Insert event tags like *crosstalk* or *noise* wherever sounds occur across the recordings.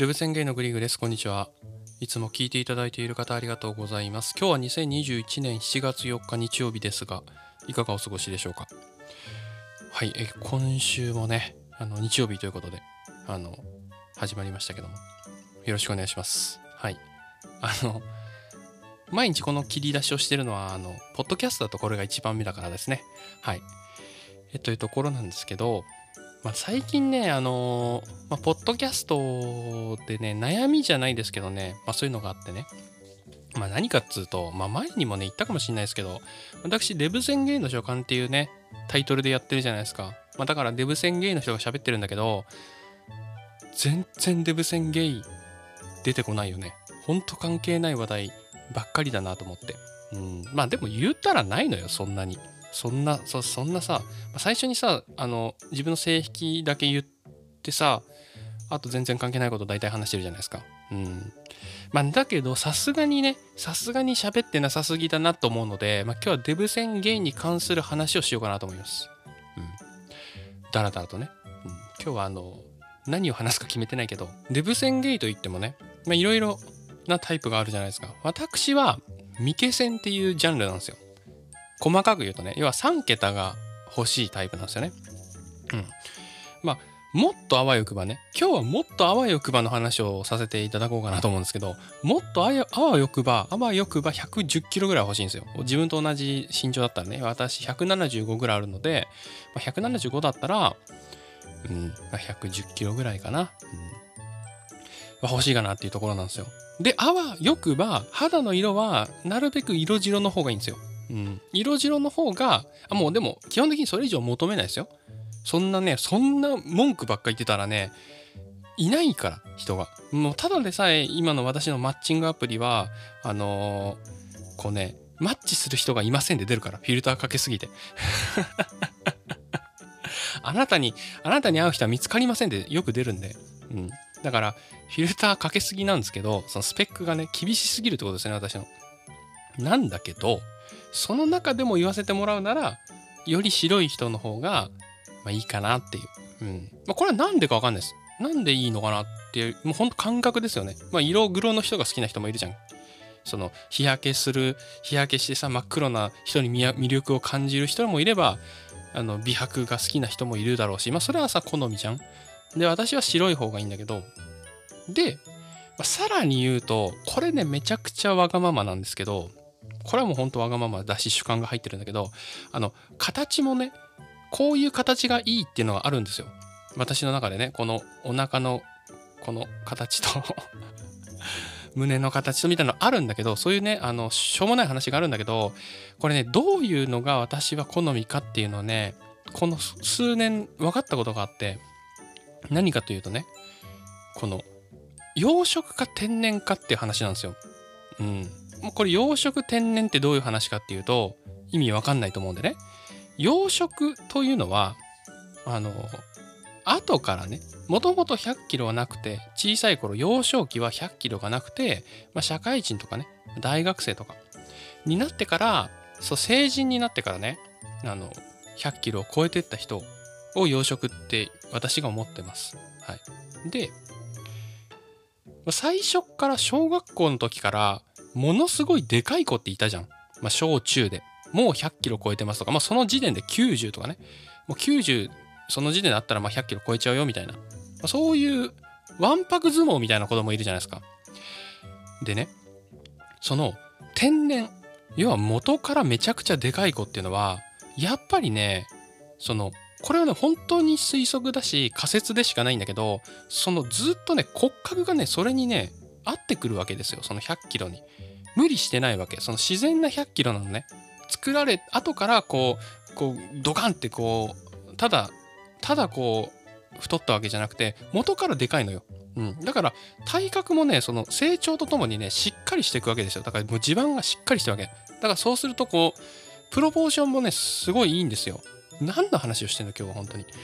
デブ宣言のグリーグです。こんにちは。いつも聞いていただいている方ありがとうございます。今日は2021年7月4日日曜日ですが、いかがお過ごしでしょうか？はい、え今週もね、あの日曜日ということで、あの、始まりましたけども、よろしくお願いします。はい。あの、毎日この切り出しをしてるのは、あの、ポッドキャストだとこれが一番目だからですね。はい。えっというところなんですけど、まあ、最近ね、あのまあ、ポッドキャストでね、悩みじゃないですけどね、まあ、そういうのがあってね、まあ、何かっつうと、まあ、前にもね、言ったかもしれないですけど、私、デブ宣言の書簡っていうね、タイトルでやってるじゃないですか。まあ、だから、デブ宣言の人が喋ってるんだけど、全然デブ宣言出てこないよね。ほんと関係ない話題ばっかりだなと思って。うん、まあ、でも言ったらないのよ、そんなに。そんなそそんなさ最初にさあの自分の性癖だけ言ってさあと全然関係ないこと大体話してるじゃないですか。うん。まあだけどさすがにねさすがに喋ってなさすぎだなと思うので、まあ、今日はデブ宣言に関する話をしようかなと思います。うん。だらだらとね。うん、今日はあの何を話すか決めてないけどデブ宣言といってもねまあいろいろなタイプがあるじゃないですか。私は未消線っていうジャンルなんですよ。細かく言うとね要は3桁が欲しいタイプなんですよね。うん。まあもっとあわよくばね今日はもっとあわよくばの話をさせていただこうかなと思うんですけどもっとあわよくばあわよくば110キロぐらい欲しいんですよ。自分と同じ身長だったらね私175ぐらいあるので、まあ、175だったら、うんまあ、110キロぐらいかな。うん、欲しいかなっていうところなんですよ。であわよくば肌の色はなるべく色白の方がいいんですよ。うん、色白の方があもうでも基本的にそれ以上求めないですよ。そんなねそんな文句ばっか言ってたらねいないから人が。もうただでさえ今の私のマッチングアプリはあのー、こうねマッチする人がいませんで出るからフィルターかけすぎて。*laughs* あなたにあなたに会う人は見つかりませんでよく出るんで、うん、だからフィルターかけすぎなんですけどそのスペックがね厳しすぎるってことですね私の。なんだけどその中でも言わせてもらうならより白い人の方が、まあ、いいかなっていう、うん。まあ、これは何でか分かんないです。なんでいいのかなっていうもうほんと感覚ですよね、まあ、色黒の人が好きな人もいるじゃん。その日焼けする日焼けしてさ真っ黒な人に魅力を感じる人もいればあの美白が好きな人もいるだろうしまあそれはさ好みじゃん。で私は白い方がいいんだけどで、まあ、さらに言うとこれねめちゃくちゃわがままなんですけどこれはもうほんとわがままだし主観が入ってるんだけどあの形もねこういう形がいいっていうのがあるんですよ私の中でねこのお腹のこの形と *laughs* 胸の形とみたいなのあるんだけどそういうねあのしょうもない話があるんだけどこれねどういうのが私は好みかっていうのをねこの数年分かったことがあって何かというとねこの養殖か天然かっていう話なんですよ。うん、もうこれ養殖天然ってどういう話かっていうと意味わかんないと思うんでね養殖というのはあの後からねもともと100キロはなくて小さい頃幼少期は100キロがなくて、まあ、社会人とかね大学生とかになってからそう成人になってからねあの100キロを超えてった人を養殖って私が思ってます。はい、で最初から小学校の時からものすごいでかい子っていたじゃん。まあ、小中で。もう100キロ超えてますとか、まあ、その時点で90とかね。もう90、その時点であったらまあ100キロ超えちゃうよみたいな。まあ、そういう、わんぱく相撲みたいな子供いるじゃないですか。でね、その天然、要は元からめちゃくちゃでかい子っていうのは、やっぱりね、その、これはね、本当に推測だし、仮説でしかないんだけど、そのずっとね、骨格がね、それにね、合ってくるわけですよ、その100キロに。無理してないわけ。その自然な100キロなのね。作られ、後からこう、こう、ドカンってこう、ただ、ただこう、太ったわけじゃなくて、元からでかいのよ。うん。だから、体格もね、その成長とともにね、しっかりしていくわけですよ。だからもう地盤がしっかりしてるわけ。だからそうすると、こう、プロポーションもね、すごいいいんですよ。何の話をしてんの今日は本当に。*laughs*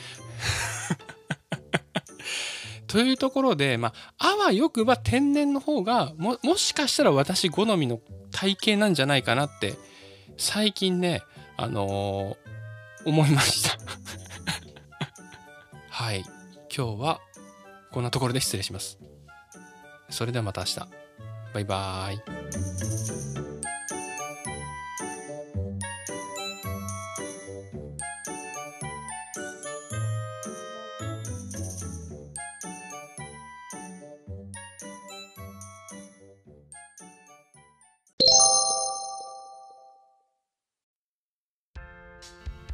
というところで、まあ、あわよくば天然の方がも、しかしたら私好みの体型なんじゃないかなって、最近ね、あのー、思いました。*laughs* はい。今日はこんなところで失礼します。それではまた明日。バイバーイ。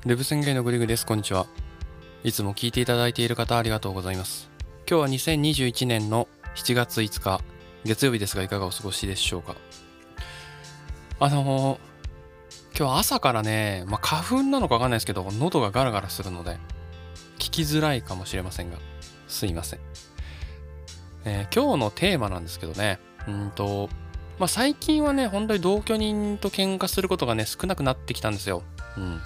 デブ宣言のグリグです。こんにちは。いつも聞いていただいている方ありがとうございます。今日は2021年の7月5日、月曜日ですがいかがお過ごしでしょうか？あのー、今日朝からね、まあ、花粉なのかわかんないですけど、喉がガラガラするので、聞きづらいかもしれませんが、すいません。えー、今日のテーマなんですけどね、うんと、まあ、最近はね、本当に同居人と喧嘩することがね、少なくなってきたんですよ。うん。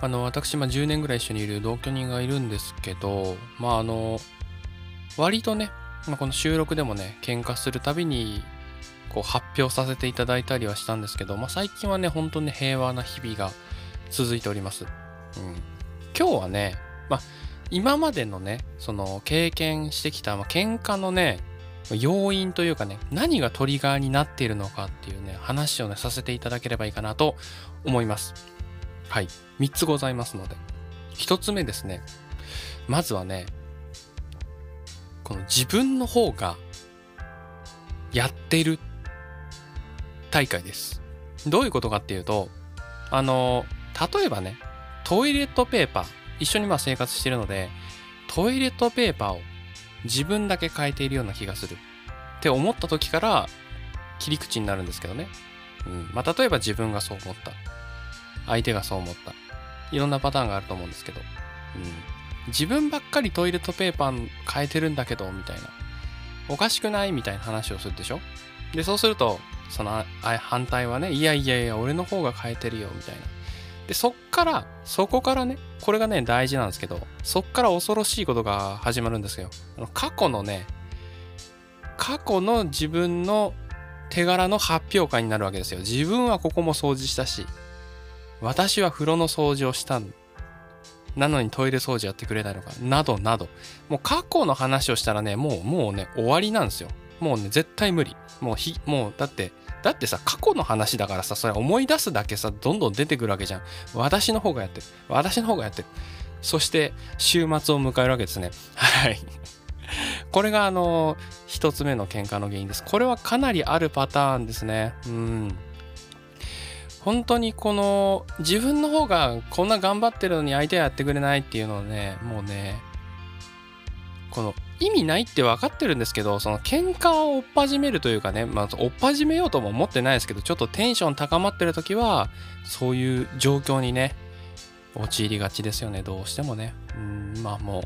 あの私、まあ、10年ぐらい一緒にいる同居人がいるんですけど、まああの、割とね、まあ、この収録でもね、喧嘩するたびにこう発表させていただいたりはしたんですけど、まあ、最近はね、本当に平和な日々が続いております。うん、今日はね、まあ、今までのね、その経験してきた、まあ、喧嘩のね、要因というかね、何がトリガーになっているのかっていうね、話をね、させていただければいいかなと思います。はい。3つございますので。1つ目ですね。まずはね、この自分の方がやってる大会です。どういうことかっていうと、あの、例えばね、トイレットペーパー、一緒にまあ生活してるので、トイレットペーパーを自分だけ変えているような気がするって思った時から切り口になるんですけどね。うん。まあ、例えば自分がそう思った。相手がそう思った。いろんなパターンがあると思うんですけど。うん。自分ばっかりトイレットペーパー変えてるんだけど、みたいな。おかしくない？みたいな話をするでしょで、そうすると、その反対はね、いやいやいや、俺の方が変えてるよ、みたいな。で、そっから、そこからね、これがね、大事なんですけど、そっから恐ろしいことが始まるんですよ。あの過去のね、過去の自分の手柄の発表会になるわけですよ。自分はここも掃除したし、私は風呂の掃除をしたなのにトイレ掃除やってくれないのか。などなど。もう過去の話をしたらね、もう、もうね、終わりなんですよ。もうね、絶対無理。もうひ、もう、だって、だってさ、過去の話だからさ、それ思い出すだけさ、どんどん出てくるわけじゃん。私の方がやってる。私の方がやってる。そして、週末を迎えるわけですね。はい。*laughs* これが、あの一つ目の喧嘩の原因です。これはかなりあるパターンですね。うん。本当にこの自分の方がこんな頑張ってるのに相手はやってくれないっていうのをねもうねこの意味ないって分かってるんですけどその喧嘩を追っ始めるというかねまあ追っ始めようとも思ってないですけどちょっとテンション高まってる時はそういう状況にね陥りがちですよね。どうしてもね。うんまあもう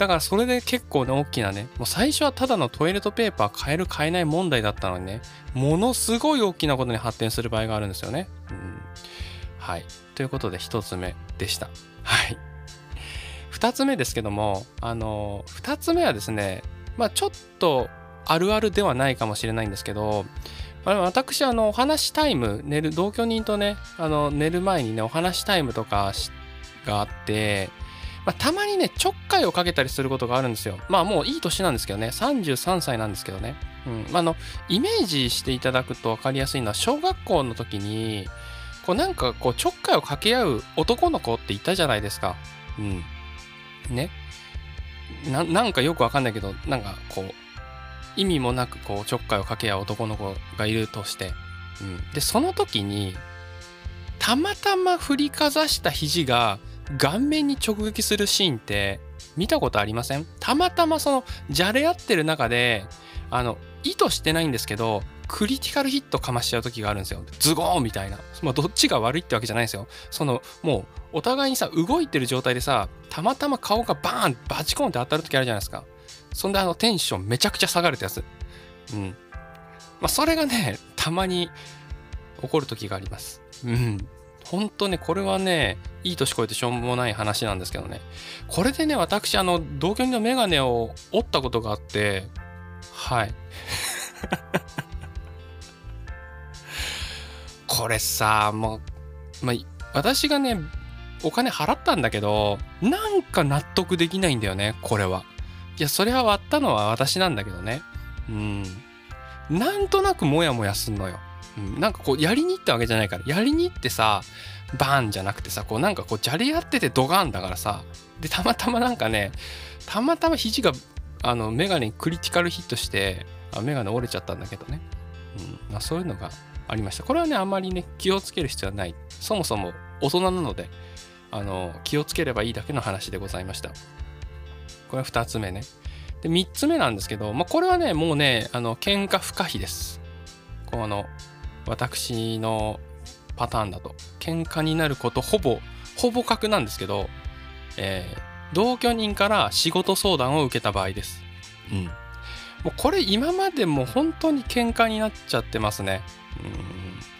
だからそれで結構ね、大きなね、もう最初はただのトイレットペーパー買える買えない問題だったのにね、ものすごい大きなことに発展する場合があるんですよね。うん、はい。ということで一つ目でした。はい。二つ目ですけども、あの、二つ目はですね、まあちょっとあるあるではないかもしれないんですけど、あ私、あの、お話タイム、寝る、同居人とね、あの、寝る前にね、お話タイムとかがあって、まあ、たまにね、ちょっかいをかけたりすることがあるんですよ。まあもういい年なんですけどね、33歳なんですけどね。うん。あ、の、イメージしていただくと分かりやすいのは、小学校の時に、こうなんかこうちょっかいを掛け合う男の子っていたじゃないですか。うん。ね。ななんかよくわかんないけど、なんかこう、意味もなくこうちょっかいをかけ合う男の子がいるとして。うん。で、その時に、たまたま振りかざした肘が顔面に直撃するシーンって見たことありません？たまたまそのじゃれ合ってる中であの意図してないんですけどクリティカルヒットかましちゃう時があるんですよ。ズゴーンみたいな、まあ、どっちが悪いってわけじゃないですよ。そのもうお互いにさ動いてる状態でさたまたま顔がバーンバチコンって当たる時あるじゃないですか。そんであのテンションめちゃくちゃ下がるってやつ。うん。まあそれがねたまに起こる時があります。うん。本当ね、これはね、いい年越えてしょうもない話なんですけどね。これでね、私、あの、同居人のメガネを折ったことがあって、はい。*laughs* これさ、もう、まあ、私がね、お金払ったんだけど、なんか納得できないんだよね、これは。いやそれは割ったのは私なんだけどねうんなんとなくモヤモヤすんのよ、うん、なんかこうやりに行ったわけじゃないから。やりに行ってさバーンじゃなくてさこうなんかこうじゃれ合っててドガンだからさ。でたまたまなんかねたまたま肘があのメガネにクリティカルヒットしてあメガネ折れちゃったんだけどね、うん。まあ、そういうのがありました。これはねあんまりね気をつける必要はない。そもそも大人なのであの気をつければいいだけの話でございました。これは2つ目ね。で3つ目なんですけど、まあ、これはねもうねあの喧嘩不可避です。この私のパターンだと喧嘩になることほぼほぼ確なんですけど、えー、同居人から仕事相談を受けた場合です。うん。もうこれ今までも本当に喧嘩になっちゃってますね。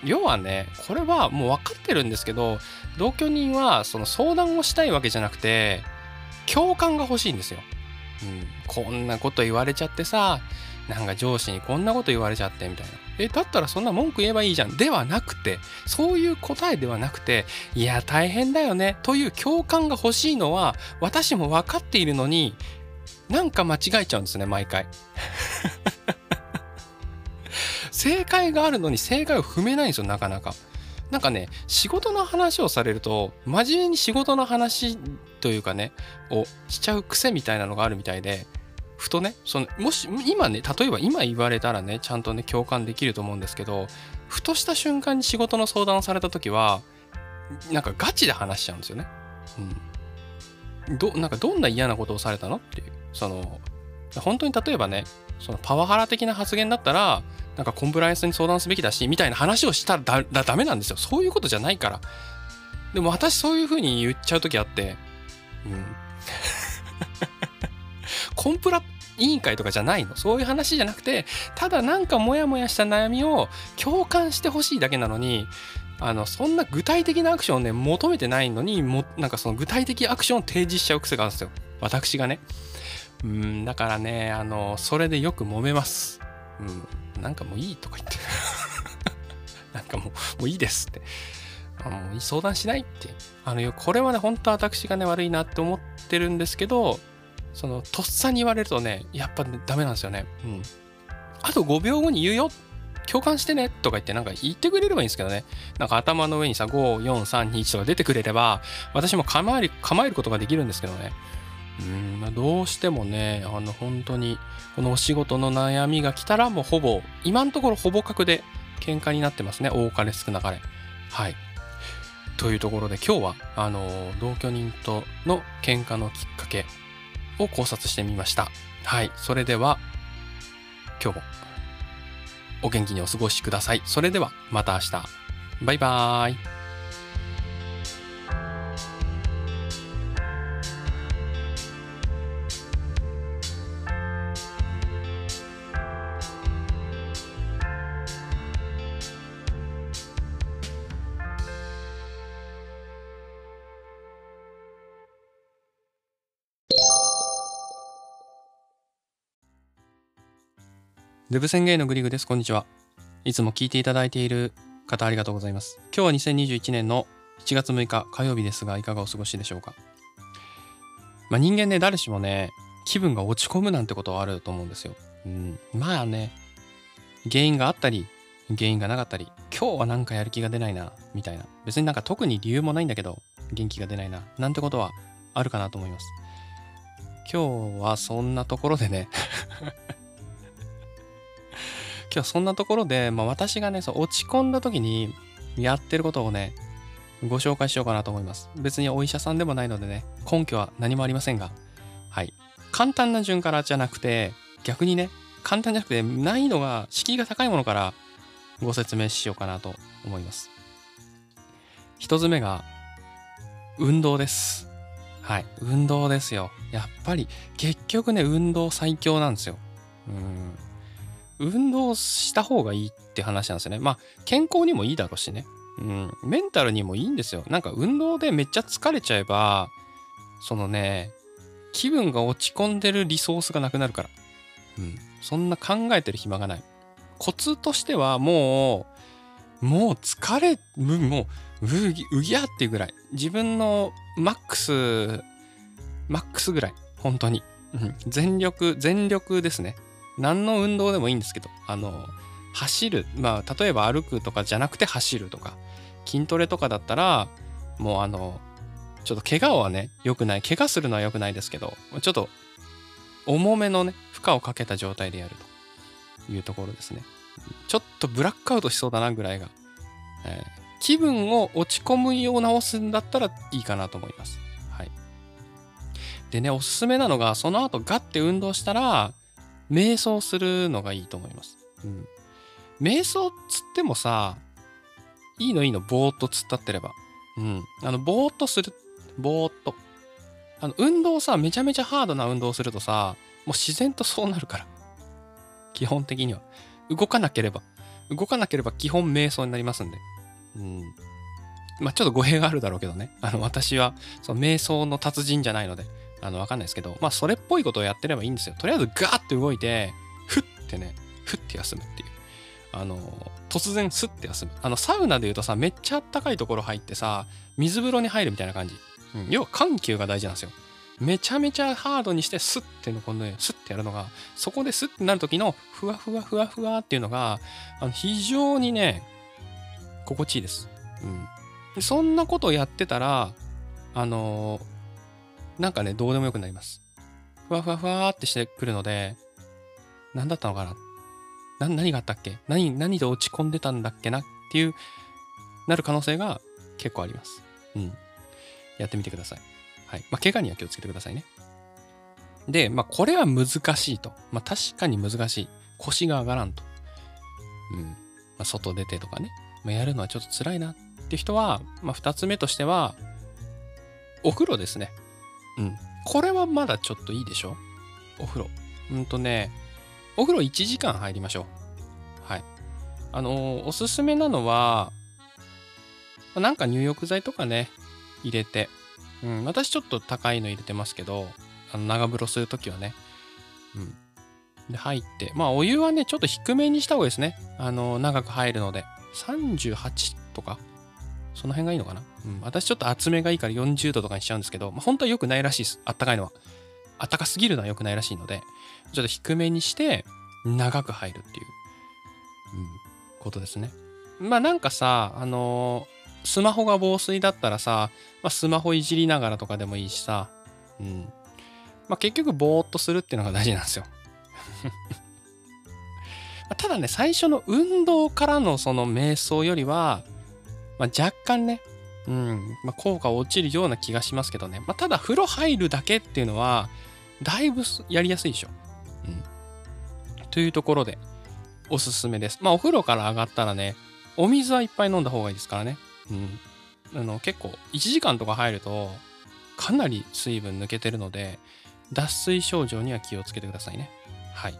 うん。要はね、これはもう分かってるんですけど、同居人はその相談をしたいわけじゃなくて、共感が欲しいんですよ。うん。こんなこと言われちゃってさ、なんか上司にこんなこと言われちゃってみたいな。え、だったらそんな文句言えばいいじゃん。ではなくて、そういう答えではなくて、いや、大変だよね。という共感が欲しいのは、私も分かっているのに、なんか間違えちゃうんですね、毎回。*laughs* 正解があるのに正解を踏めないんですよ、なかなか。なんかね、仕事の話をされると、真面目に仕事の話というかね、をしちゃう癖みたいなのがあるみたいで、ふとねそのもし今ね例えば今言われたらねちゃんとね共感できると思うんですけどふとした瞬間に仕事の相談をされた時はなんかガチで話しちゃうんですよね。うん、どなんかどんな嫌なことをされたのっていう。その本当に例えばねそのパワハラ的な発言だったらなんかコンプライアンスに相談すべきだしみたいな話をしたらだダメなんですよ。そういうことじゃないから。でも私そういうふうに言っちゃう時あってうん。コンプラ委員会とかじゃないの？そういう話じゃなくてただなんかモヤモヤした悩みを共感してほしいだけなのにあのそんな具体的なアクションをね求めてないのにもなんかその具体的アクションを提示しちゃう癖があるんですよ。私がね。うんだからねあのそれでよく揉めます。うんなんかもういいとか言って。*laughs* なんかもうもういいですって。あもう相談しないって。あのこれはね本当は私がね悪いなって思ってるんですけどそのとっさに言われるとねやっぱ、ね、ダメなんですよね。うん。あと5秒後に言うよ。共感してね。とか言ってなんか言ってくれればいいんですけどね。なんか頭の上にさ54321とか出てくれれば私も構える構えることができるんですけどね。うん、どうしてもねあの本当にこのお仕事の悩みが来たらもうほぼ今のところほぼ確で喧嘩になってますね。多かれ少なかれ。はい。というところで今日はあの同居人との喧嘩のきっかけを考察してみました。はい。それでは、今日もお元気にお過ごしください。それではまた明日。バイバーイ。デブ宣言のグリグです。こんにちは。いつも聞いていただいている方ありがとうございます。今日は2021年の7月6日火曜日ですが、いかがお過ごしでしょうか？まあ、人間ね、誰しもね、気分が落ち込むなんてことはあると思うんですよ。うん、まあね、原因があったり、原因がなかったり、今日はなんかやる気が出ないな、みたいな。別になんか特に理由もないんだけど、元気が出ないな、なんてことはあるかなと思います。今日はそんなところでね今日そんなところで、まあ、私がね、そう落ち込んだ時にやってることをね、ご紹介しようかなと思います。別にお医者さんでもないのでね、根拠は何もありませんが、はい。簡単な順からじゃなくて、逆にね、簡単じゃなくて難易度が、敷居が高いものからご説明しようかなと思います。一つ目が、運動です。はい。運動ですよ。やっぱり、結局ね、運動最強なんですよ。うん。運動した方がいいって話なんですよね。まあ、健康にもいいだろうしね。うん、メンタルにもいいんですよ。なんか運動でめっちゃ疲れちゃえば、そのね、気分が落ち込んでるリソースがなくなるから。うん、そんな考えてる暇がない。コツとしてはもう、もう疲れ、もう、うぎ、うぎゃっていうぐらい。自分のマックス、マックスぐらい。本当に。うん全力、全力ですね。何の運動でもいいんですけど、あの、走る。まあ、例えば歩くとかじゃなくて走るとか、筋トレとかだったら、もうあの、ちょっと怪我はね、良くない。怪我するのは良くないですけど、ちょっと重めのね、負荷をかけた状態でやるというところですね。ちょっとブラックアウトしそうだなぐらいが、えー気分を落ち込むような押すんだったらいいかなと思います。はい。でね、おすすめなのが、その後ガッて運動したら、瞑想するのがいいと思います。うん。瞑想っつってもさ、いいのいいの、ぼーっと突っ立ってれば。うん。あの、ぼーっとする。ぼーっと。あの、運動さ、めちゃめちゃハードな運動するとさ、もう自然とそうなるから。基本的には。動かなければ。動かなければ基本瞑想になりますんで。うん。まあちょっと語弊があるだろうけどね。あの、私は、その瞑想の達人じゃないので、あの、わかんないですけど、まあそれっぽいことをやってればいいんですよ。とりあえずガーって動いて、ふってね、ふって休むっていう。あの、突然スッて休む。あの、サウナで言うとさ、めっちゃあったかいところ入ってさ、水風呂に入るみたいな感じ。うん、要は緩急が大事なんですよ。めちゃめちゃハードにしてスッてのこのね、スッてやるのが、そこでスッてなる時のふわふわふわふわっていうのが、あの非常にね、心地いいです。うん。そんなことをやってたら、あの、なんかね、どうでもよくなります。ふわふわふわーってしてくるので、何だったのかな？な何があったっけ？何、何で落ち込んでたんだっけなっていう、なる可能性が結構あります。うん。やってみてください。はい。まあ、怪我には気をつけてくださいね。で、まあ、これは難しいと。まあ、確かに難しい。腰が上がらんと。うん。まあ、外出てとかね。まあ、やるのはちょっと辛いなって人は、まあ、2つ目としては、お風呂ですね。うん。これはまだちょっといいでしょ？お風呂。うんとね、お風呂1時間入りましょう。はい。あのー、おすすめなのは、なんか入浴剤とかね、入れて、うん、私ちょっと高いの入れてますけど、あの長風呂するときはね、うん。で、入って、まあお湯はね、ちょっと低めにした方がいいですね。あのー、長く入るので。38とか、その辺がいいのかな？うん、私ちょっと厚めがいいから40度とかにしちゃうんですけど、まあ、本当は良くないらしいです。あったかいのは。あったかすぎるのは良くないらしいので、ちょっと低めにして、長く入るっていう、うん、ことですね。まあなんかさ、あのー、スマホが防水だったらさ、まあ、スマホいじりながらとかでもいいしさ、うん。まあ結局ぼーっとするっていうのが大事なんですよ。*laughs* ただね、最初の運動からのその瞑想よりは、まあ、若干ね、うん、まあ、効果落ちるような気がしますけどね。まあ、ただ、風呂入るだけっていうのは、だいぶやりやすいでしょ。うん。というところで、おすすめです。まあ、お風呂から上がったらね、お水はいっぱい飲んだ方がいいですからね。うん。あの、結構、1時間とか入ると、かなり水分抜けてるので、脱水症状には気をつけてくださいね。はい。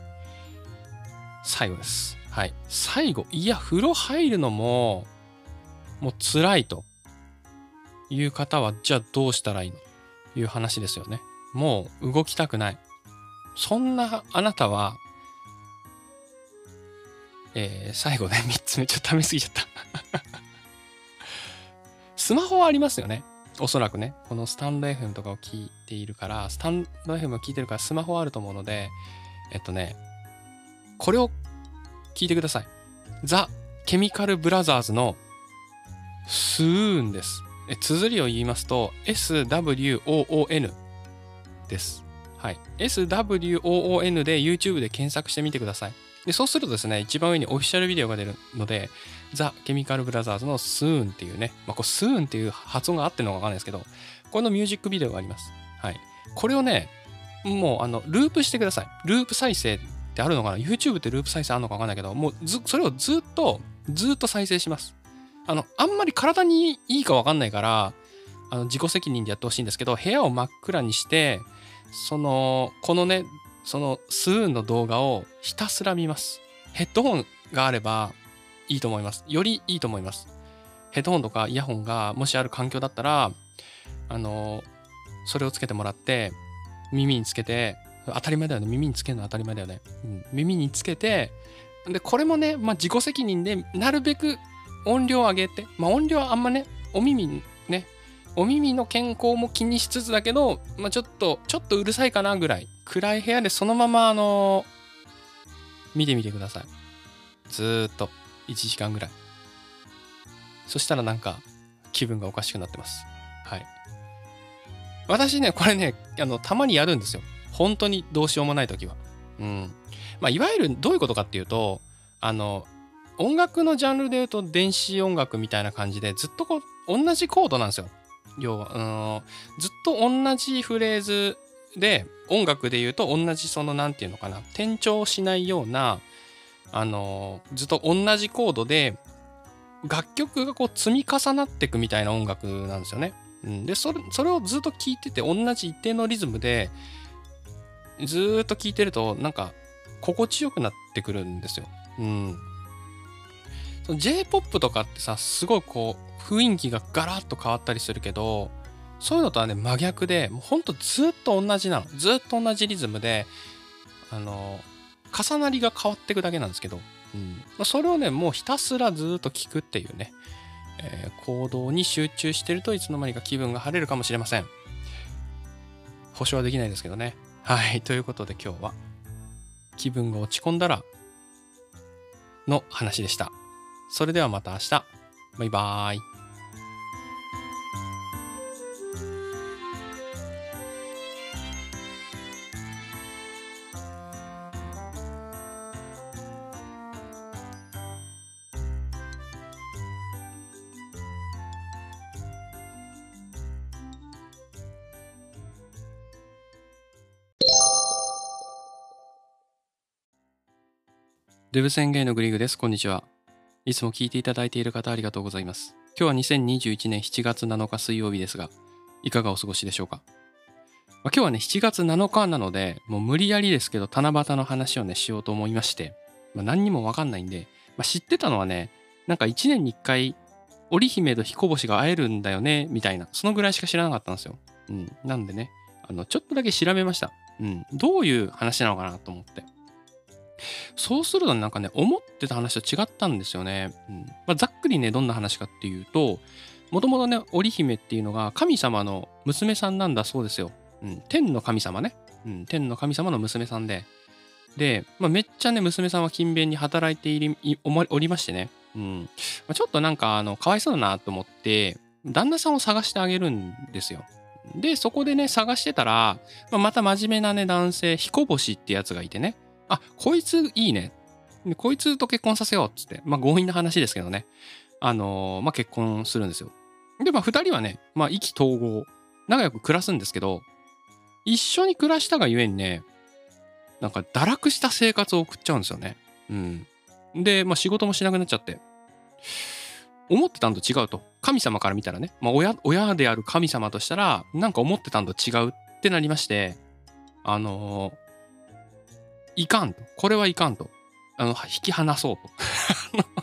最後です。はい。最後、いや、風呂入るのも、もう辛いという方は、じゃあどうしたらいいの？いう話ですよね。もう動きたくない。そんなあなたは、えー、最後ね、*laughs* 3つ目、ちょっと試すぎちゃった *laughs* スマホはありますよね。おそらくね。このスタンド FM とかを聞いているから、スタンド FM を聞いてるからスマホはあると思うので、えっとね、これを聞いてください。ザ・ケミカル・ブラザーズのスーンです。え綴りを言いますと SWOON です。はい。SWOON で YouTube で検索してみてください。でそうするとですね、一番上にオフィシャルビデオが出るので、ザ・ケミカル・ブラザーズのスーンっていうね、まあ、これスーンっていう発音が合ってるのかわかんないですけど、このミュージックビデオがあります。はい。これをね、もうあの、ループしてください。ループ再生ってあるのかな ?YouTube ってループ再生あるのかわかんないけど、もう、それをずっと、ずっと再生します。あの、あんまり体にいいかわかんないから、あの、自己責任でやってほしいんですけど、部屋を真っ暗にして、その、このね、そのスーンの動画をひたすら見ます。ヘッドホンがあればいいと思います。よりいいと思います。ヘッドホンとかイヤホンがもしある環境だったら、あの、それをつけてもらって、耳につけて、当たり前だよね。耳につけるのは当たり前だよね。うん、耳につけて、で、これもね、まあ、自己責任で、なるべく音量上げて、まあ、音量あんまね、お耳ね、お耳の健康も気にしつつだけど、まあ、ちょっとちょっとうるさいかなぐらい暗い部屋でそのままあの見てみてください。ずーっと1時間ぐらい。そしたらなんか気分がおかしくなってます。はい。私ねこれねあのたまにやるんですよ。本当にどうしようもない時は。うん。まあいわゆるどういうことかっていうとあの音楽のジャンルで言うと電子音楽みたいな感じでずっとこう同じコードなんですよ要はうんずっと同じフレーズで音楽で言うと同じその何て言うのかな転調しないようなあのずっと同じコードで楽曲がこう積み重なっていくみたいな音楽なんですよね。うん、でそれそれをずっと聴いてて同じ一定のリズムでずっと聴いてるとなんか心地よくなってくるんですよ。うん、J-POP とかってさすごいこう雰囲気がガラッと変わったりするけどそういうのとはね真逆でもうほんとずっと同じなの。ずっと同じリズムであの重なりが変わっていくだけなんですけど、うん、それをねもうひたすらずっと聞くっていうね、えー、行動に集中してるといつの間にか気分が晴れるかもしれません。保証はできないですけどね。はい。ということで今日は気分が落ち込んだらの話でした。それではまた明日バイバーイデブ宣言のグリーグです。こんにちは。いつも聞いていただいている方ありがとうございます。今日は2021年7月7日水曜日ですが、いかがお過ごしでしょうか？まあ、今日はね、7月7日なので、もう無理やりですけど、七夕の話をね、しようと思いまして、まあ、何にもわかんないんで、まあ、知ってたのはね、なんか1年に1回、織姫と彦星が会えるんだよね、みたいな、そのぐらいしか知らなかったんですよ。うん。なんでね、あの、ちょっとだけ調べました。うん。どういう話なのかなと思って。そうするとなんかね、思ってた話と違ったんですよね。うんまあ、ざっくりね、どんな話かっていうと、もともとね、織姫っていうのが神様の娘さんなんだそうですよ。うん、天の神様ね。うん、天の神様の娘さんで。で、まあ、めっちゃね、娘さんは勤勉に働いていおりましてね。うんまあ、ちょっとなんか、あの、かわいそうだなと思って、旦那さんを探してあげるんですよ。で、そこでね、探してたら、まあ、また真面目なね、男性、彦星ってやつがいてね。あ、こいついいね。こいつと結婚させようっつって、まあ強引な話ですけどね。あのー、まあ結婚するんですよ。で、まあ二人はね、まあ意気投合、仲良く暮らすんですけど、一緒に暮らしたがゆえにね、なんか堕落した生活を送っちゃうんですよね。うん。で、まあ仕事もしなくなっちゃって。思ってたんと違うと。神様から見たらね、まあ親、親である神様としたら、なんか思ってたんと違うってなりまして、あのー、いかんと。これはいかんと。あの、引き離そうと。*laughs*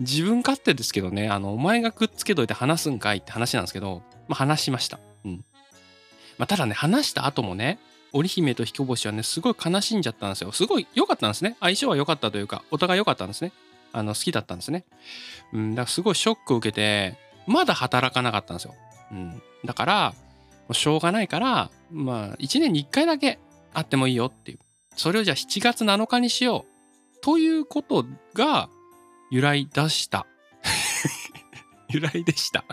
自分勝手ですけどね、あの、お前がくっつけといて話すんかいって話なんですけど、まあ話しました。うん。まあただね、話した後もね、織姫と彦星はね、すごい悲しんじゃったんですよ。すごい良かったんですね。相性は良かったというか、お互い良かったんですね。あの、好きだったんですね。うん、だからすごいショックを受けて、まだ働かなかったんですよ。うん。だから、しょうがないから、まあ、1年に1回だけあってもいいよっていう。それをじゃあ7月7日にしよう。ということが由来出した。*laughs* 由来でした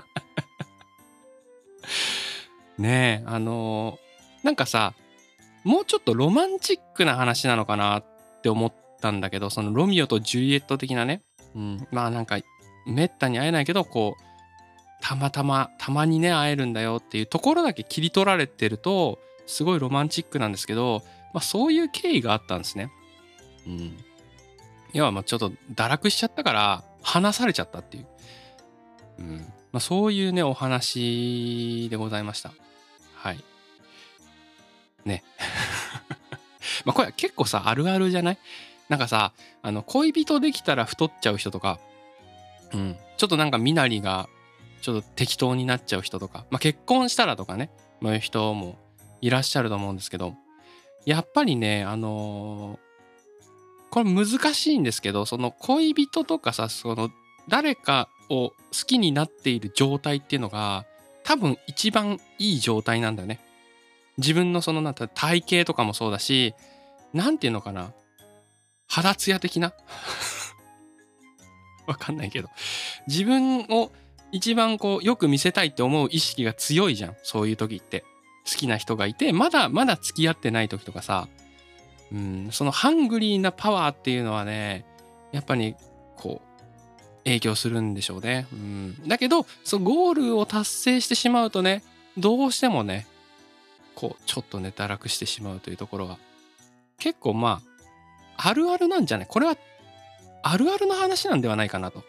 *laughs* ねえ、あのー、なんかさ、もうちょっとロマンチックな話なのかなって思ったんだけど、そのロミオとジュリエット的なね。うん、まあなんか、めったに会えないけど、こう、たまたま、たまにね、会えるんだよっていうところだけ切り取られてると、すごいロマンチックなんですけど、まあ、そういう経緯があったんですね。うん。要はまあちょっと堕落しちゃったから離されちゃったっていう。うん。まあ、そういうね、お話でございました。はい。ね。*laughs* まあこれは結構さ、あるあるじゃない？なんかさ、あの、恋人できたら太っちゃう人とか、うん。ちょっとなんか身なりが、ちょっと適当になっちゃう人とか、まあ結婚したらとかね、そういう人もいらっしゃると思うんですけど、やっぱりね、あのー、これ難しいんですけど、その恋人とかさ、その誰かを好きになっている状態っていうのが多分一番いい状態なんだよね。自分のそのなんて体型とかもそうだし、なんていうのかな。肌ツヤ的な？*laughs* わかんないけど。自分を一番こうよく見せたいって思う意識が強いじゃん。そういう時って。好きな人がいて、まだまだ付き合ってない時とかさ、うん、そのハングリーなパワーっていうのはね、やっぱりこう、影響するんでしょうね。うん、だけど、そのゴールを達成してしまうとね、どうしてもね、こう、ちょっとね、堕落してしまうというところが、結構まあ、あるあるなんじゃない？これは、あるあるの話なんではないかなと、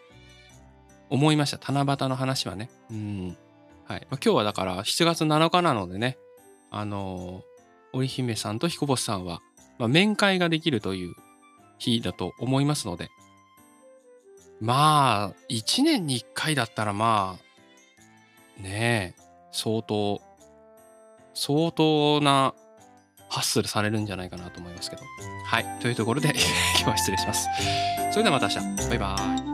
思いました。七夕の話はね。うん。はい。まあ、今日はだから7月7日なのでね、あの、織姫さんと彦星さんは、まあ、面会ができるという日だと思いますので、まあ、1年に1回だったらまあ、ねえ、相当、相当なハッスルされるんじゃないかなと思いますけど。はい。というところで *laughs* 今日は失礼します。それではまた明日。バイバーイ。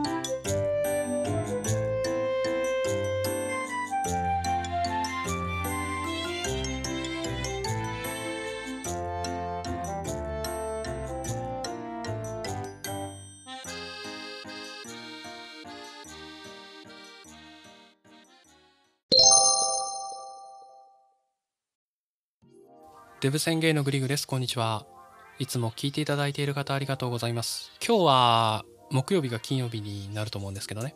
デブ宣言のグリグです。こんにちは。いつも聞いていただいている方ありがとうございます。今日は木曜日が金曜日になると思うんですけどね。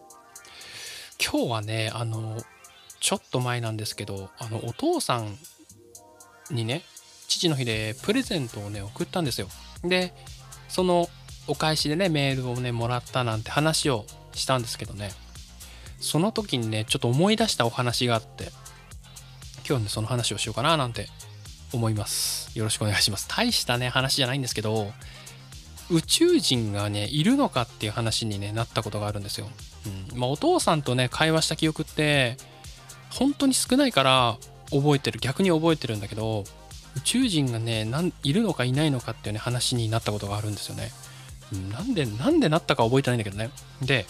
今日はね、あの、ちょっと前なんですけど、あの、お父さんにね、父の日でプレゼントをね、送ったんですよ。で、そのお返しでね、メールをね、もらったなんて話をしたんですけどね、その時にね、ちょっと思い出したお話があって、今日ね、その話をしようかななんて思います。よろしくお願いします。大したね、話じゃないんですけど、宇宙人がね、いるのかっていう話に、ね、なったことがあるんですよ。うんまあ、お父さんとね、会話した記憶って、本当に少ないから覚えてる、逆に覚えてるんだけど、宇宙人がね、なんいるのかいないのかっていうね、話になったことがあるんですよね。うん、なんで、なんでなったか覚えてないんだけどね。で、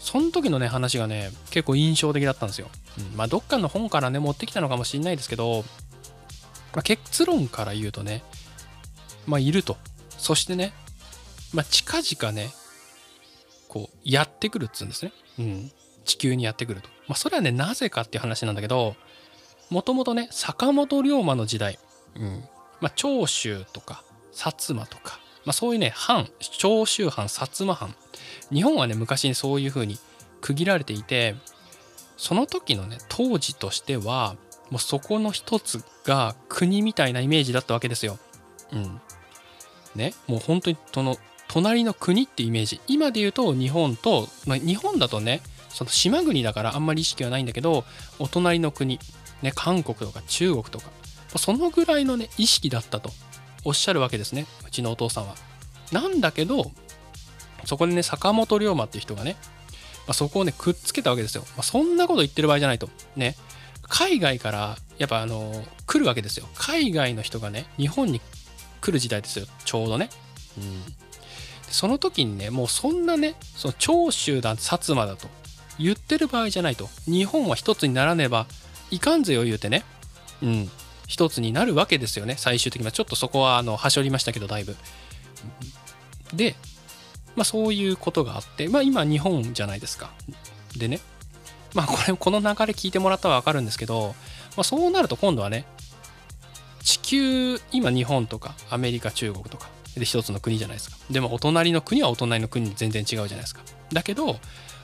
その時のね、話がね、結構印象的だったんですよ。うん、まあ、どっかの本からね、持ってきたのかもしれないですけど、まあ、結論から言うとね、まあ、いると。そしてね、まあ、近々ね、こう、やってくるっつうんですね。うん。地球にやってくると。まあ、それはね、なぜかっていう話なんだけど、もともとね、坂本龍馬の時代、うん。まあ、長州とか、薩摩とか、まあ、そういうね、藩、長州藩、薩摩藩。日本はね、昔にそういう風に区切られていて、その時のね、当時としては、もうそこの一つが国みたいなイメージだったわけですよ。うん。ね、もう本当にその隣の国ってイメージ。今で言うと日本と、まあ、日本だとね、その島国だからあんまり意識はないんだけど、お隣の国、ね、韓国とか中国とか、そのぐらいのね、意識だったとおっしゃるわけですね。うちのお父さんは。なんだけど、そこでね、坂本龍馬っていう人がね、まあ、そこをね、くっつけたわけですよ。まあ、そんなこと言ってる場合じゃないと。ね？海外からやっぱあの来るわけですよ。海外の人がね日本に来る時代ですよ。ちょうどね、うん、その時にねもうそんなねその長州だ薩摩だと言ってる場合じゃないと日本は一つにならねばいかんぜよ言うてねうん。一つになるわけですよね。最終的には。ちょっとそこはあのはしょりましたけどだいぶ。でまあそういうことがあってまあ今日本じゃないですか。でねまあこれこの流れ聞いてもらったら分かるんですけど、まあ、そうなると今度はね地球今日本とかアメリカ中国とかで一つの国じゃないですか。でもお隣の国はお隣の国全然違うじゃないですか。だけど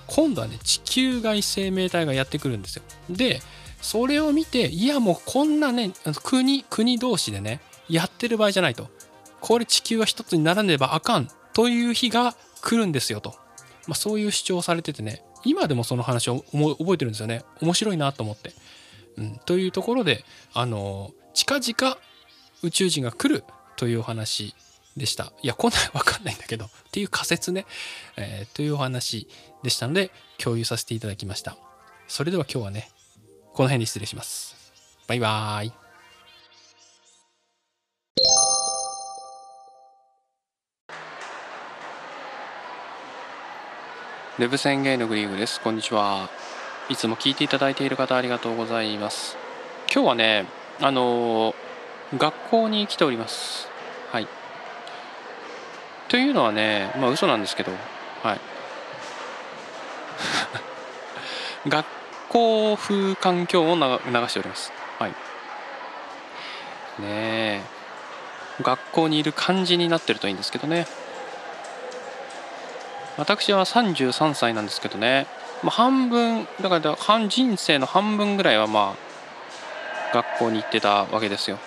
今度はね地球外生命体がやってくるんですよ。でそれを見ていやもうこんなね国国同士でねやってる場合じゃないと。これ地球は一つにならねばあかんという日が来るんですよと、まあ、そういう主張されててね。今でもその話を覚えてるんですよね面白いなと思って。うん、というところであの近々宇宙人が来るというお話でした。いや、来ないわかんないんだけど、っていう仮説ね、えー、というお話でしたので、共有させていただきました。それでは今日はね、この辺で失礼します。バイバーイ。レブ宣言のグリーグです。こんにちは。いつも聞いていただいている方ありがとうございます。今日はねあの学校に来ております。はい。というのはねまあ嘘なんですけど。はい。*laughs* 学校風環境を流しております。はい。ねえ。学校にいる感じになってるといいんですけどね。私は33歳なんですけどね、まあ、半分だから半人生の半分ぐらいはまあ学校に行ってたわけですよ、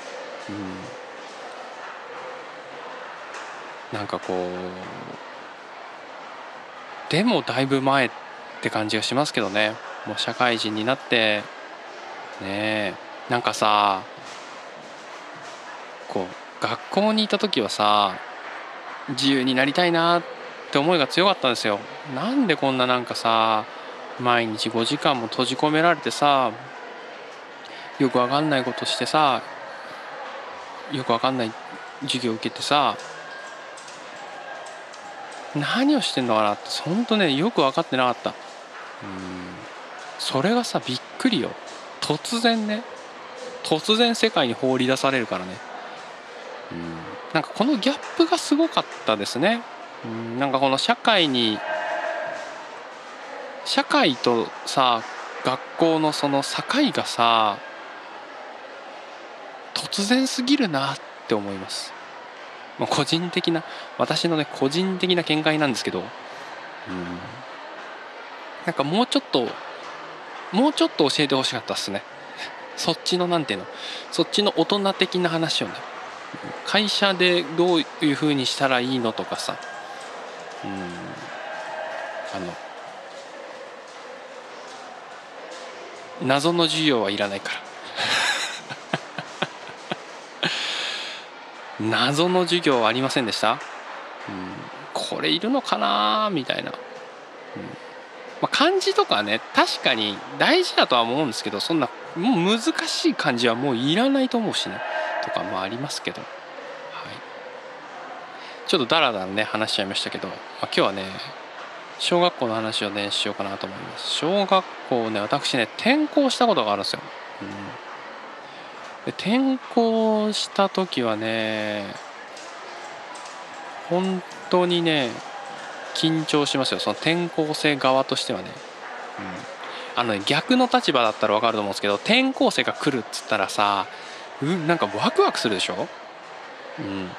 うん、なんかこうでもだいぶ前って感じがしますけどね。もう社会人になってねえなんかさこう学校にいた時はさ自由になりたいなってって思いが強かったんですよ。なんでこんななんかさ毎日5時間も閉じ込められてさよくわかんないことしてさよくわかんない授業受けてさ何をしてんのかなって本当ねよく分かってなかった。うん。それがさびっくりよ。突然ね突然世界に放り出されるからね。うん。なんかこのギャップがすごかったですね。うんなんかこの社会に社会とさ学校のその境がさ突然すぎるなって思います。まあ、個人的な私のね個人的な見解なんですけど、うん、なんかもうちょっともうちょっと教えてほしかったっすね。*laughs* そっちのなんていうのそっちの大人的な話をね会社でどういうふうにしたらいいのとかさあの謎の授業はいらないから。*laughs* 謎の授業はありませんでした、うん、これいるのかな？みたいな、うん。まあ、漢字とかね確かに大事だとは思うんですけどそんなもう難しい漢字はもういらないと思うしね。とかもありますけど。ちょっとダラダラね話しちゃいましたけど、まあ、今日はね小学校の話をねしようかなと思います。小学校ね私ね転校したことがあるんですよ、うん、で転校した時はね本当にね緊張しますよ。その転校生側としてはね、うん、あのね逆の立場だったら分かると思うんですけど転校生が来るっつったらさうんなんかワクワクするでしょ？うん。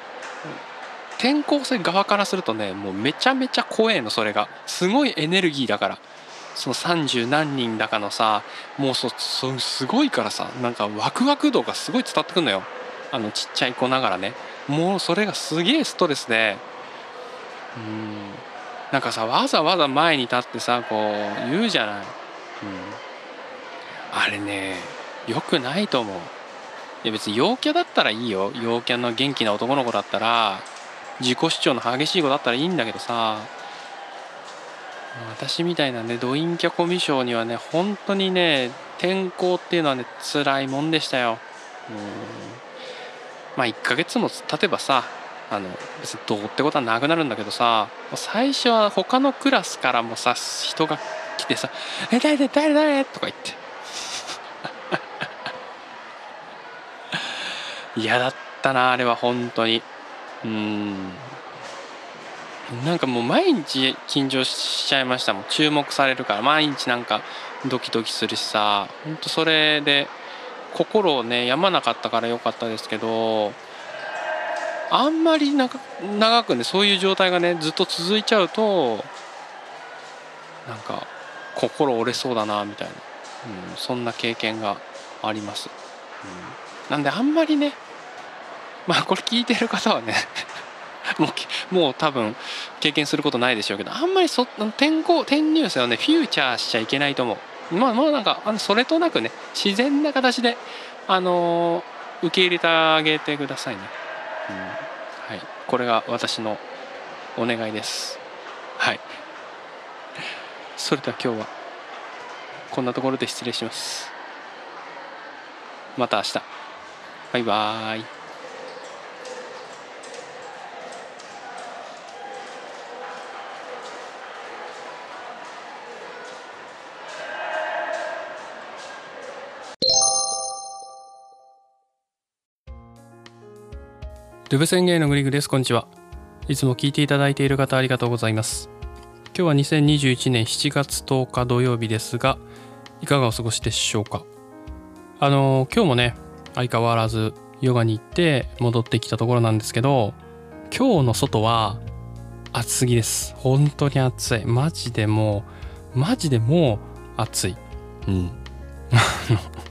転校生側からするとねもうめちゃめちゃ怖えのそれが。すごいエネルギーだから。その30何人だかのさもうそそすごいからさなんかワクワク度がすごい伝わってくるのよ。あのちっちゃい子ながらね。もうそれがすげえストレスで。うん。なんかさわざわざ前に立ってさこう言うじゃない、うん、あれねよくないと思う。いや別に陽キャだったらいいよ。陽キャの元気な男の子だったら自己主張の激しい子だったらいいんだけどさ。私みたいなねドインキャコミュ障にはね本当にね転校っていうのはね辛いもんでしたよ。うん。まあ1ヶ月も経てばさあの別にどうってことはなくなるんだけどさ最初は他のクラスからもさ人が来てさ「え誰誰誰誰?」とか言って。*laughs* 嫌だったなあれは本当に。うん。なんかもう毎日緊張しちゃいましたもん。注目されるから。毎日なんかドキドキするしさ。ほんとそれで心をね病まなかったからよかったですけどあんまり長くねそういう状態がねずっと続いちゃうとなんか心折れそうだなみたいな、うん、そんな経験があります、うん、なんであんまりねまあこれ聞いてる方はね *laughs* もうもう多分経験することないでしょうけどあんまりそ転校転入生をねフューチャーしちゃいけないと思う。まあもうなんかあのそれとなくね自然な形であのー、受け入れてあげてくださいね、うん、はい。これが私のお願いです。はい。それでは今日はこんなところで失礼します。また明日。バイバーイ。デブ宣言のグリグです。こんにちは。いつも聞いていただいている方ありがとうございます。今日は2021年7月10日土曜日ですが、いかがお過ごしでしょうか？あのー今日もね、相変わらずヨガに行って戻ってきたところなんですけど、今日の外は暑すぎです。本当に暑い。マジでもう、マジでもう暑い。うん。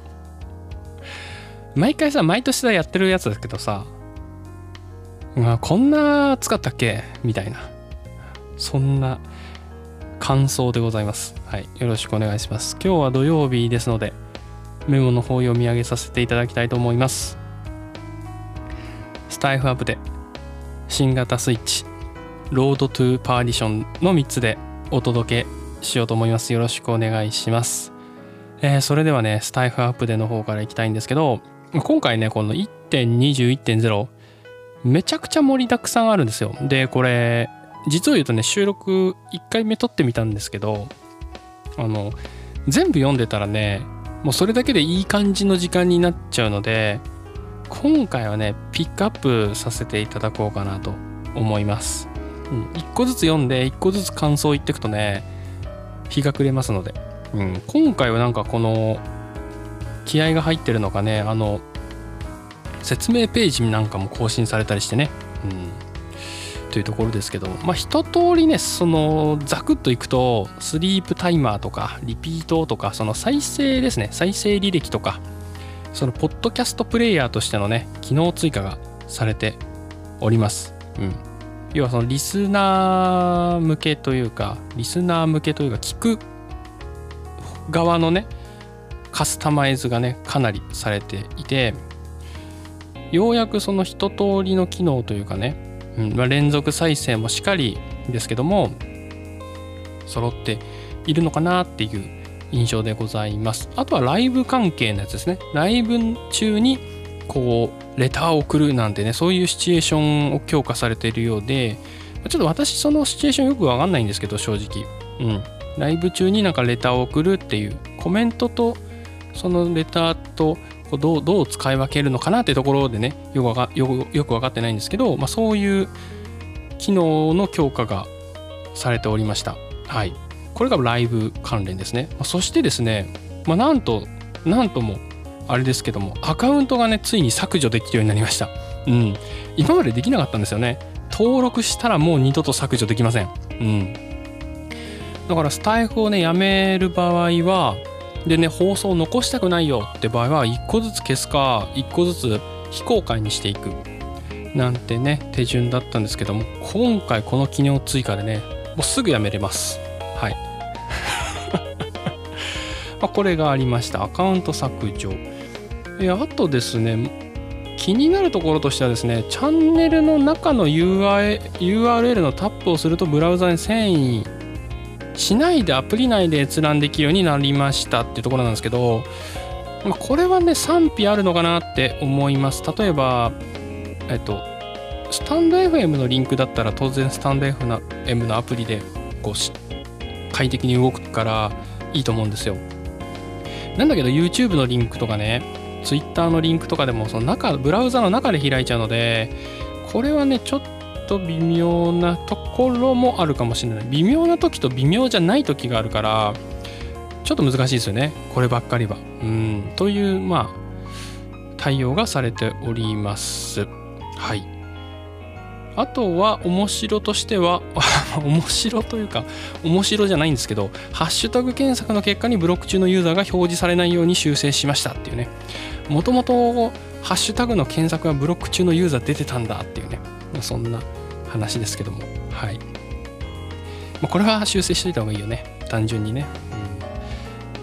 *laughs* 毎回さ、毎年さ、やってるやつだけどさ、まあ、こんな暑かったっけ？みたいな。そんな感想でございます。はい。よろしくお願いします。今日は土曜日ですので、メモの方を読み上げさせていただきたいと思います。スタエフアップデ、新型 Switch、 Road to Perdition の3つでお届けしようと思います。よろしくお願いします。えーそれではね、スタエフアップデの方からいきたいんですけど、今回ね、この1.21.0、めちゃくちゃ盛りだくさんあるんですよ。で、これ、実を言うとね、収録1回目撮ってみたんですけど、あの、全部読んでたらね、もうそれだけでいい感じの時間になっちゃうので、今回はね、ピックアップさせていただこうかなと思います。うん、1個ずつ読んで、1個ずつ感想言ってくとね、日が暮れますので、うん、今回はなんかこの、気合が入ってるのかね、あの、説明ページなんかも更新されたりしてね、うん、というところですけど。まあ一通りねそのザクッといくとスリープタイマーとかリピートとかその再生ですね。再生履歴とかそのポッドキャストプレイヤーとしてのね機能追加がされております、うん、要はそのリスナー向けというかリスナー向けというか聞く側のねカスタマイズがねかなりされていてようやくその一通りの機能というかね、うんまあ、連続再生もしっかりですけども揃っているのかなっていう印象でございます。あとはライブ関係のやつですね。ライブ中にこうレターを送るなんてねそういうシチュエーションを強化されているようでちょっと私そのシチュエーションよくわかんないんですけど正直。うん。ライブ中になんかレターを送るっていうコメントとそのレターとこうどうどう使い分けるのかなってところでねよくわかよくよく分かってないんですけど、まあ、そういう機能の強化がされておりました。はい、これがライブ関連ですね。まあ、そしてですね、まあ、なんとなんともあれですけどもアカウントがねついに削除できるようになりました。うん、今までできなかったんですよね。登録したらもう二度と削除できません。うん、だからスタイフをねやめる場合はでね放送を残したくないよって場合は1個ずつ消すか1個ずつ非公開にしていく。なんてね手順だったんですけども今回この機能追加でねもうすぐやめれます。はい。*laughs* まあこれがありました。アカウント削除。えあとですね気になるところとしてはですねチャンネルの中の URL, URL のタップをするとブラウザに遷移しないでアプリ内で閲覧できるようになりましたっていうところなんですけど、まあ、これはね賛否あるのかなって思います。例えばえっとスタンド FM のリンクだったら当然スタンド FM のアプリでこうし快適に動くからいいと思うんですよ。なんだけど YouTube のリンクとかね Twitter のリンクとかでもその中ブラウザの中で開いちゃうのでこれはねちょっとと微妙なところもあるかもしれない。微妙な時と微妙じゃない時があるからちょっと難しいですよね。こればっかりは。うん。というまあ対応がされております。はい。あとは面白としては *laughs* 面白というか面白じゃないんですけどハッシュタグ検索の結果にブロック中のユーザーが表示されないように修正しましたっていうね。もともとハッシュタグの検索がブロック中のユーザー出てたんだっていうね。そんな話ですけども。はい、まあ、これは修正しといた方がいいよね。単純にね、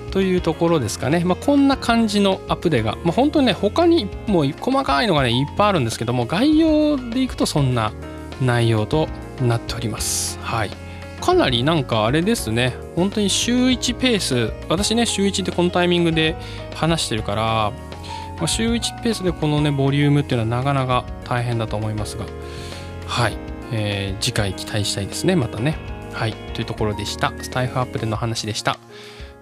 うん、というところですかね、まあ、こんな感じのアップデーが、まあ、本当にね他にもう細かいのがねいっぱいあるんですけども概要でいくとそんな内容となっております。はい。かなりなんかあれですね。本当に週1ペース。私ね週1でこのタイミングで話してるから、ま、週1ペースでこのねボリュームっていうのはなかなか大変だと思いますが。はい、えー次回期待したいですね。またね。はい。というところでした。スタイフアップでの話でした。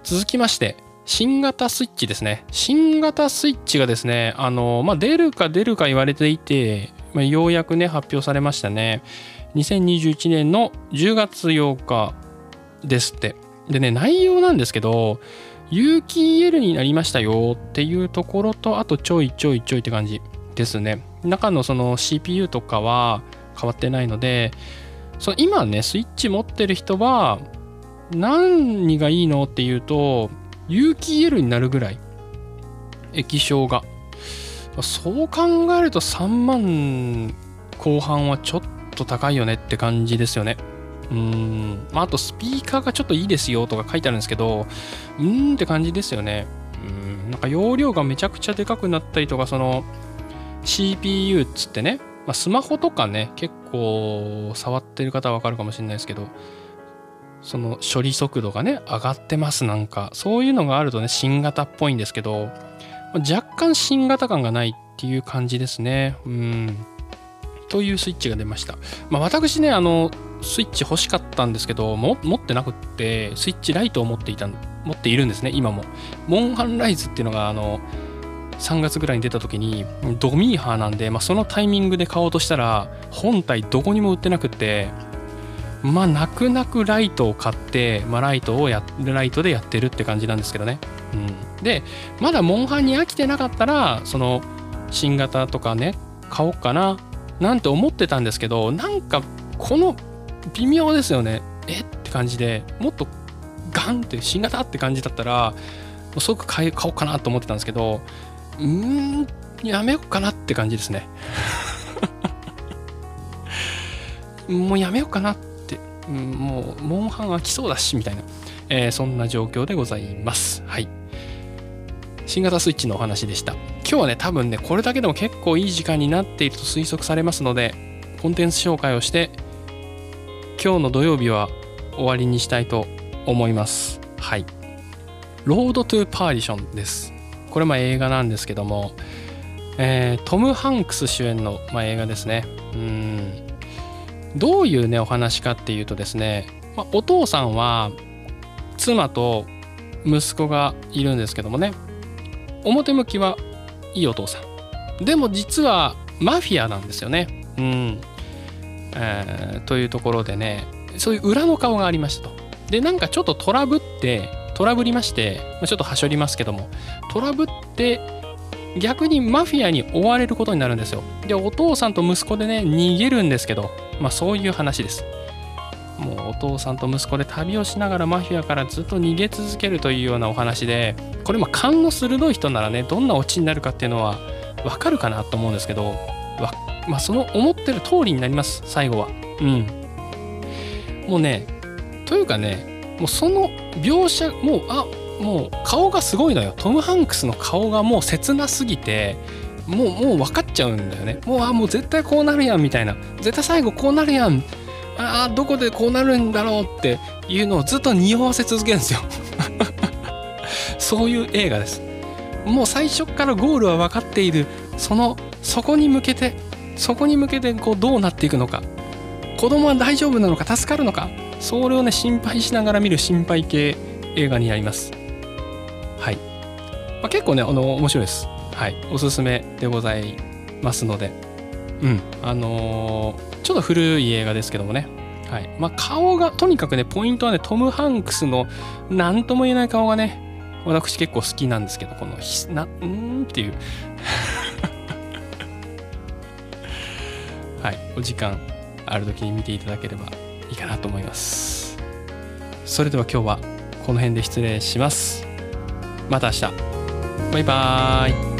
続きまして新型スイッチですね。新型スイッチがですねあのまあ出るか出るか言われていてまあ、ようやくね発表されましたね。2021年の10月8日ですって。でね内容なんですけど有機 EL になりましたよ。っていうところとあとちょいちょいちょいって感じですね。中のその CPU とかは変わってないのでその今ねスイッチ持ってる人は何がいいのっていうと有機 EL になるぐらい液晶が。そう考えると3万後半はちょっと高いよねって感じですよね。うん、まあ、あとスピーカーがちょっといいですよとか書いてあるんですけどうーんって感じですよね。うん。なんか容量がめちゃくちゃでかくなったりとかその CPU っつってね、まあ、スマホとかね結構触ってる方はわかるかもしれないですけどその処理速度がね上がってますなんかそういうのがあるとね新型っぽいんですけど若干新型感がないっていう感じですね。うん。というスイッチが出ました、まあ、私ねあのスイッチ欲しかったんですけど持ってなくってスイッチライトを持っていた持っているんですね今も。モンハンライズっていうのがあの3月ぐらいに出た時にドミーハーなんで、まあ、そのタイミングで買おうとしたら本体どこにも売ってなくってまあ泣く泣くライトを買って、まあ、ライトをやライトでやってるって感じなんですけどね、うん、でまだモンハンに飽きてなかったらその新型とかね買おうかななんて思ってたんですけどなんかこの微妙ですよね。え？って感じでもっとガンって新型って感じだったらすごく買おうかなと思ってたんですけどうーんやめようかなって感じですね。*laughs* もうやめようかなって、うん、もうモンハン飽きそうだしみたいな、えー、そんな状況でございます。はい。新型スイッチのお話でした。今日はね多分ねこれだけでも結構いい時間になっていると推測されますのでコンテンツ紹介をして今日の土曜日は終わりにしたいと思います。はい。ロードトゥーパーディションです。これま映画なんですけども、えー、トム・ハンクス主演の、ま、映画ですね。うん。どういうねお話かっていうとですね、まあ、お父さんは妻と息子がいるんですけどもね表向きはいいお父さん。でも実はマフィアなんですよね。うん、えー、というところでねそういう裏の顔がありましたと。でなんかちょっとトラブってトラブりましてちょっとはしょりますけどもトラブって逆にマフィアに追われることになるんですよ。でお父さんと息子でね逃げるんですけどまあそういう話です。もうお父さんと息子で旅をしながらマフィアからずっと逃げ続けるというようなお話でこれま勘の鋭い人ならねどんなオチになるかっていうのはわかるかなと思うんですけどまあその思ってる通りになります最後は。うん。もうねというかねもうその描写もうあもう顔がすごいのよ。トム・ハンクスの顔がもう切なすぎてもうもう分かっちゃうんだよね。もうあもう絶対こうなるやんみたいな。絶対最後こうなるやん。あどこでこうなるんだろうっていうのをずっと匂わせ続けるんですよ。*laughs* そういう映画です。もう最初からゴールは分かっている。そのそこに向けてそこに向けてこうどうなっていくのか。子供は大丈夫なのか助かるのか。それをね心配しながら見る心配系映画になります。はい、まあ、結構ねあの面白いです。はい。おすすめでございますので。うん。あのー、ちょっと古い映画ですけどもね。はい。まあ、顔がとにかくねポイントはねトム・ハンクスの何とも言えない顔がね私結構好きなんですけどこのひなうんっていう。*laughs* はい。お時間ある時に見ていただければ。いいかなと思います。それでは今日はこの辺で失礼します。また明日。バイバーイ。